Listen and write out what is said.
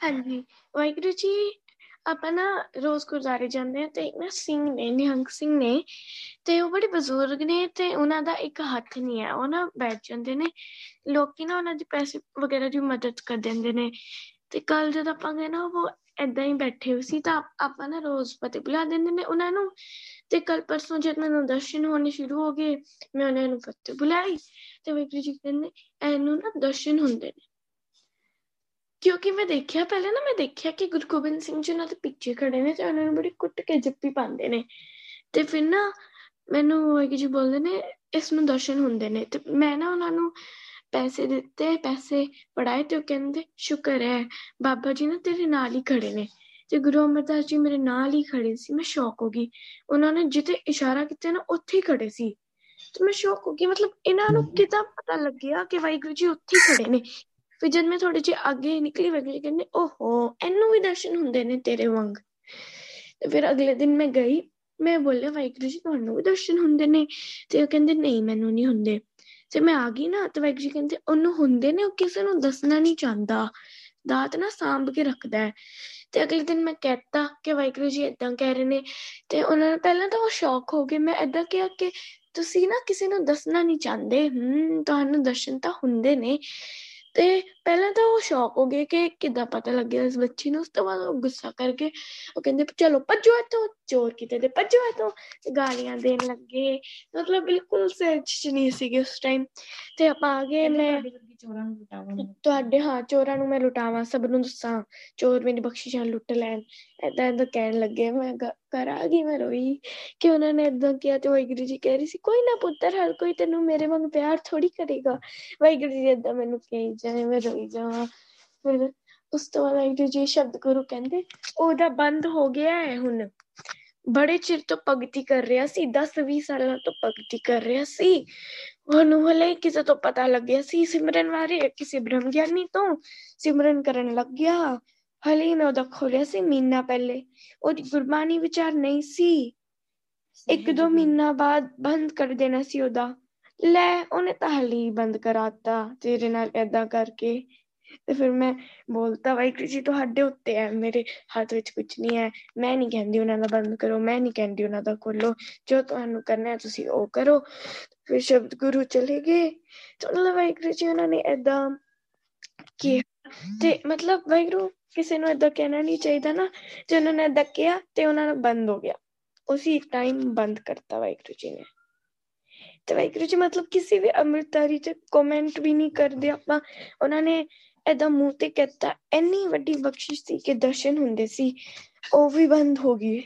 ਹਾਂਜੀ। ਵਾਹਿਗੁਰੂ ਜੀ, ਆਪਾਂ ਨਾ ਰੋਜ਼ ਗੁਰਦਾਰੇ ਜਾਂਦੇ ਆ ਤੇ ਇੱਕ ਨਾ ਸਿੰਘ ਨੇ, ਨਿਹੰਗ ਸਿੰਘ ਨੇ ਤੇ ਉਹ ਬੜੇ ਬਜ਼ੁਰਗ ਨੇ ਤੇ ਉਹਨਾਂ ਦਾ ਇੱਕ ਹੱਥ ਨਹੀਂ ਹੈ। ਉਹ ਨਾ ਬੈਠ ਜਾਂਦੇ ਨੇ। ਲੋਕੀ ਨਾ ਉਹਨਾਂ ਦੀ ਪੈਸੇ ਵਗੈਰਾ ਦੀ ਮਦਦ ਕਰ ਦਿੰਦੇ ਨੇ। ਤੇ ਕੱਲ ਜਦ ਆਪਾਂ ਗਏ ਨਾ, ਉਹ ਏਦਾਂ ਹੀ ਬੈਠੇ ਹੋਏ ਸੀ ਤਾਂ ਆਪਾਂ ਨਾ ਰੋਜ਼ ਪਤੇ ਬੁਲਾ ਦਿੰਦੇ ਨੇ ਉਹਨਾਂ ਨੂੰ। ਤੇ ਕੱਲ ਪਰਸੋਂ ਜਦ ਮੈਨੂੰ ਦਰਸ਼ਨ ਹੋਣੇ ਸ਼ੁਰੂ ਹੋ ਗਏ, ਮੈਂ ਉਹਨਾਂ ਨੂੰ ਫਤਿਹ ਬੁਲਾਈ ਤੇ ਵਾਹਿਗੁਰੂ ਜੀ ਕਹਿੰਦੇ ਇਹਨੂੰ ਨਾ ਦਰਸ਼ਨ ਹੁੰਦੇ ਨੇ। ਕਿਉਂਕਿ ਮੈਂ ਦੇਖਿਆ ਪਹਿਲੇ ਨਾ ਮੈਂ ਦੇਖਿਆ ਕਿ ਗੁਰੂ ਗੋਬਿੰਦ ਸਿੰਘ ਜੀ ਉਹਨਾਂ ਦੇ ਪਿੱਛੇ ਖੜੇ ਨੇ ਤੇ ਉਹਨਾਂ ਨੂੰ ਬੜੀ ਕੁੱਟ ਕੇ ਜੱਫੀ ਪਾਉਂਦੇ ਨੇ ਤੇ ਫਿਰ ਨਾ ਮੈਨੂੰ ਵਾਹਿਗੁਰੂ ਜੀ ਬੋਲਦੇ ਨੇ ਇਸ ਨੂੰ ਦਰਸ਼ਨ ਹੁੰਦੇ ਨੇ ਤੇ ਮੈਂ ਨਾ ਉਹਨਾਂ ਨੂੰ ਪੈਸੇ ਦਿੱਤੇ ਪੈਸੇ ਪੜਾਏ ਤੇ ਉਹ ਕਹਿੰਦੇ ਸ਼ੁਕਰ ਹੈ ਬਾਬਾ ਜੀ ਨਾ ਤੇਰੇ ਨਾਲ ਹੀ ਖੜੇ ਨੇ ਤੇ ਗੁਰੂ ਅਮਰਦਾਸ ਜੀ ਮੇਰੇ ਨਾਲ ਹੀ ਖੜੇ ਸੀ ਮੈਂ ਸ਼ੌਕ ਹੋ ਗਈ ਉਹਨਾਂ ਨੇ ਜਿੱਥੇ ਇਸ਼ਾਰਾ ਕੀਤਾ ਨਾ ਉੱਥੇ ਹੀ ਖੜੇ ਸੀ ਤੇ ਮੈਂ ਸ਼ੌਕ ਹੋ ਗਈ ਮਤਲਬ ਇਹਨਾਂ ਨੂੰ ਕਿਦਾਂ ਪਤਾ ਲੱਗਿਆ ਕਿ ਵਾਹਿਗੁਰੂ ਜੀ ਉੱਥੇ ਹੀ ਖੜੇ ਨੇ ਫਿਰ ਜਦ ਮੈਂ ਥੋੜੇ ਜਿਹੇ ਅੱਗੇ ਨਿਕਲੀ ਵਾਹਿਗੁਰੂ ਜੀ ਕਹਿੰਦੇ, ਓਹੋ, ਇਹਨੂੰ ਵੀ ਦਰਸ਼ਨ ਹੁੰਦੇ ਨੇ ਤੇਰੇ ਵਾਂਗ। ਤੇ ਫਿਰ ਅਗਲੇ ਦਿਨ ਮੈਂ ਗਈ, ਮੈਂ ਬੋਲਿਆ, ਵਾਹਿਗੁਰੂ ਜੀ, ਤੁਹਾਨੂੰ ਵੀ ਦਰਸ਼ਨ ਹੁੰਦੇ ਨੇ। ਤੇ ਉਹ ਕਹਿੰਦੇ, ਨਹੀਂ, ਮੈਨੂੰ ਨਹੀਂ ਹੁੰਦੇ। ਤੇ ਮੈਂ ਆ ਗਈ ਨਾ, ਤੇ ਵਾਹਿਗੁਰੂ ਜੀ ਕਹਿੰਦੇ, ਉਹਨੂੰ ਹੁੰਦੇ ਨੇ, ਉਹ ਕਿਸੇ ਨੂੰ ਦੱਸਣਾ ਨਹੀਂ ਚਾਹੁੰਦਾ। ਦਾਤ ਨਾ ਸਾਂਭ ਕੇ ਰੱਖਦਾ ਹੈ। ਤੇ ਅਗਲੇ ਦਿਨ ਮੈਂ ਕਹਿਤਾ ਕਿ ਵਾਹਿਗੁਰੂ ਜੀ ਇਦਾਂ ਕਹਿ ਰਹੇ ਨੇ। ਤੇ ਉਹਨਾਂ ਨੇ ਪਹਿਲਾਂ ਤਾਂ ਉਹ ਸ਼ੌਕ ਹੋ ਗਏ। ਮੈਂ ਇਦਾਂ ਕਿਹਾ ਕਿ ਤੁਸੀਂ ਨਾ ਕਿਸੇ ਨੂੰ ਦੱਸਣਾ ਨਹੀਂ ਚਾਹੁੰਦੇ। ਹਮ ਤੁਹਾਨੂੰ ਦਰਸ਼ਨ ਤਾਂ ਹੁੰਦੇ ਨੇ। ਤੇ ਪਹਿਲਾਂ ਤਾਂ ਉਹ ਸ਼ੌਕ ਹੋ ਗਏ ਕਿ ਕਿੱਦਾਂ ਪਤਾ ਲੱਗਿਆ ਇਸ ਬੱਚੀ ਨੂੰ ਉਸ ਤੋਂ ਬਾਅਦ ਉਹ ਗੁੱਸਾ ਕਰਕੇ ਉਹ ਕਹਿੰਦੇ ਚਲੋ ਭੱਜੋ ਇੱਥੋਂ ਚੋਰ ਕਿਤੇ ਦੇ ਭੱਜੋ ਇੱਥੋਂ ਗਾਲੀਆਂ ਦੇਣ ਲੱਗੇ। ਮਤਲਬ ਬਿਲਕੁਲ ਸਹਿਜ ਚ ਨਹੀਂ ਸੀਗੇ ਉਸ ਟਾਈਮ ਤੇ ਆਪਾਂ ਆ ਗਏ ਮੈਂ ਚੋਰਾਂ ਨੂੰ ਲੁਟਾਵਾਂ ਤੁਹਾਡੇ ਹਾਂ ਚੋਰਾਂ ਨੂੰ ਮੈਂ ਲੁਟਾਵਾਂ ਸਭ ਨੂੰ ਦੱਸਾਂ। ਚੋਰ ਮੇਰੀ ਬਖਸ਼ਿਸ਼ਾਂ ਲੁੱਟ ਲੈਣ। ਏਦਾਂ ਏਦਾਂ ਕਹਿਣ ਲੱਗੇ ਮੈਂ ਘਰ ਆ ਗਈ ਮੈਂ ਰੋਈ। ਕਿ ਉਹਨਾਂ ਨੇ ਏਦਾਂ ਕਿਹਾ ਤੇ ਵਾਹਿਗੁਰੂ ਜੀ ਕਹਿ ਰਹੀ ਸੀ ਕੋਈ ਨਾ ਪੁੱਤਰ ਹਰ ਕੋਈ ਤੈਨੂੰ ਮੇਰੇ ਵਾਂਗ ਪਿਆਰ ਥੋੜੀ ਕਰੇਗਾ। ਵਾਹਿਗੁਰੂ ਜੀ ਏਦਾਂ ਮੈਨੂੰ ਕਹੀ ਜਾਏ ਮੈਂ ਰੋਈ। ਜਾਵਾਂ ਫਿਰ ਉਸ ਤੋਂ ਬਾਅਦ ਵਾਹਿਗੁਰੂ ਜੀ ਸ਼ਬਦ ਗੁਰੂ ਕਹਿੰਦੇ, ਉਹਦਾ ਬੰਦ ਹੋ ਗਿਆ ਹੈ ਹੁਣ। ਬੜੇ ਚਿਰ ਤੋਂ ਭਗਤੀ ਕਰ ਰਿਹਾ ਸੀ 10 20 ਸਾਲਾਂ ਤੋਂ ਭਗਤੀ ਕਰ ਰਿਹਾ ਸੀ। ਉਹਨੂੰ ਹਲੇ ਕਿਸੇ ਤੋਂ ਪਤਾ ਲੱਗਿਆ ਸੀ। ਸਿਮਰਨ ਬਾਰੇ ਕਿਸੇ ਬ੍ਰਹਮ ਗਿਆਨੀ ਤੋਂ ਸਿਮਰਨ ਕਰਨ ਲੱਗ ਗਿਆ ਹਲੇ ਮੈਂ ਉਹਦਾ ਖੋਲਿਆ ਸੀ ਮਹੀਨਾ ਪਹਿਲੇ। ਉਹਦੀ ਗੁਰਬਾਣੀ ਵਿਚਾਰ ਨਹੀਂ ਸੀ। ਇੱਕ ਦੋ ਮਹੀਨਾ ਬਾਅਦ ਬੰਦ ਕਰ ਦੇਣਾ ਸੀ ਉਹਦਾ। ਲੈ ਉਹਨੇ ਤਾਂ ਹਲੀ ਬੰਦ ਕਰਾਤਾ ਤੇਰੇ ਨਾਲ ਏਦਾਂ ਕਰਕੇ। ਤੇ ਫਿਰ ਮੈਂ ਬੋਲਤਾ, ਵਾਹਿਗੁਰੂ ਜੀ, ਤੁਹਾਡੇ ਉੱਤੇ ਹੈ ਮੇਰੇ ਹੱਥ ਵਿੱਚ ਕੁਝ ਨਹੀਂ ਹੈ ਮੈਂ ਨਹੀਂ ਕਹਿੰਦੀ ਉਹਨਾਂ ਦਾ ਬੰਦ ਕਰੋ, ਮੈਂ ਨਹੀਂ ਕਹਿੰਦੀ ਉਹਨਾਂ ਦਾ ਖੋਲੋ ਜੋ ਤੁਹਾਨੂੰ ਕਰਨਾ ਹੈ ਤੁਸੀਂ ਉਹ ਕਰੋ। ਫਿਰ ਸ਼ਬਦ ਗੁਰੂ ਚਲੇ ਗਏ। ਤੇ ਮਤਲਬ ਵਾਹਿਗੁਰੂ ਜੀ, ਉਹਨਾਂ ਨੇ ਏਦਾਂ ਕਿ ਤੇ ਮਤਲਬ ਵਾਹਿਗੁਰੂ ਕਿਸੇ ਨੂੰ ਏਦਾਂ ਕਹਿਣਾ ਨਹੀਂ ਚਾਹੀਦਾ ਨਾ। ਜੇ ਉਹਨਾਂ ਨੇ ਏਦਾਂ ਕਿਹਾ ਤੇ ਉਹਨਾਂ ਨੂੰ ਬੰਦ ਹੋ ਗਿਆ। ਉਸੇ ਟਾਈਮ ਬੰਦ ਕਰਤਾ ਵਾਹਿਗੁਰੂ ਜੀ ਨੇ। ਤੇ ਵਾਹਿਗੁਰੂ ਜੀ ਮਤਲਬ ਕਿਸੇ ਵੀ ਅੰਮ੍ਰਿਤਧਾਰੀ ਚ ਕਮੈਂਟ ਵੀ ਨਹੀਂ ਕਰਦੇ ਆਪਾਂ, ਉਹਨਾਂ ਨੇ ਏਦਾਂ ਮੂੰਹ ਤੇ ਕਹਿਤਾ, ਇੰਨੀ ਵੱਡੀ ਬਖਸ਼ਿਸ਼ ਸੀ ਕਿ ਦਰਸ਼ਨ ਹੁੰਦੇ ਸੀ, ਉਹ ਵੀ ਬੰਦ ਹੋ ਗਏ।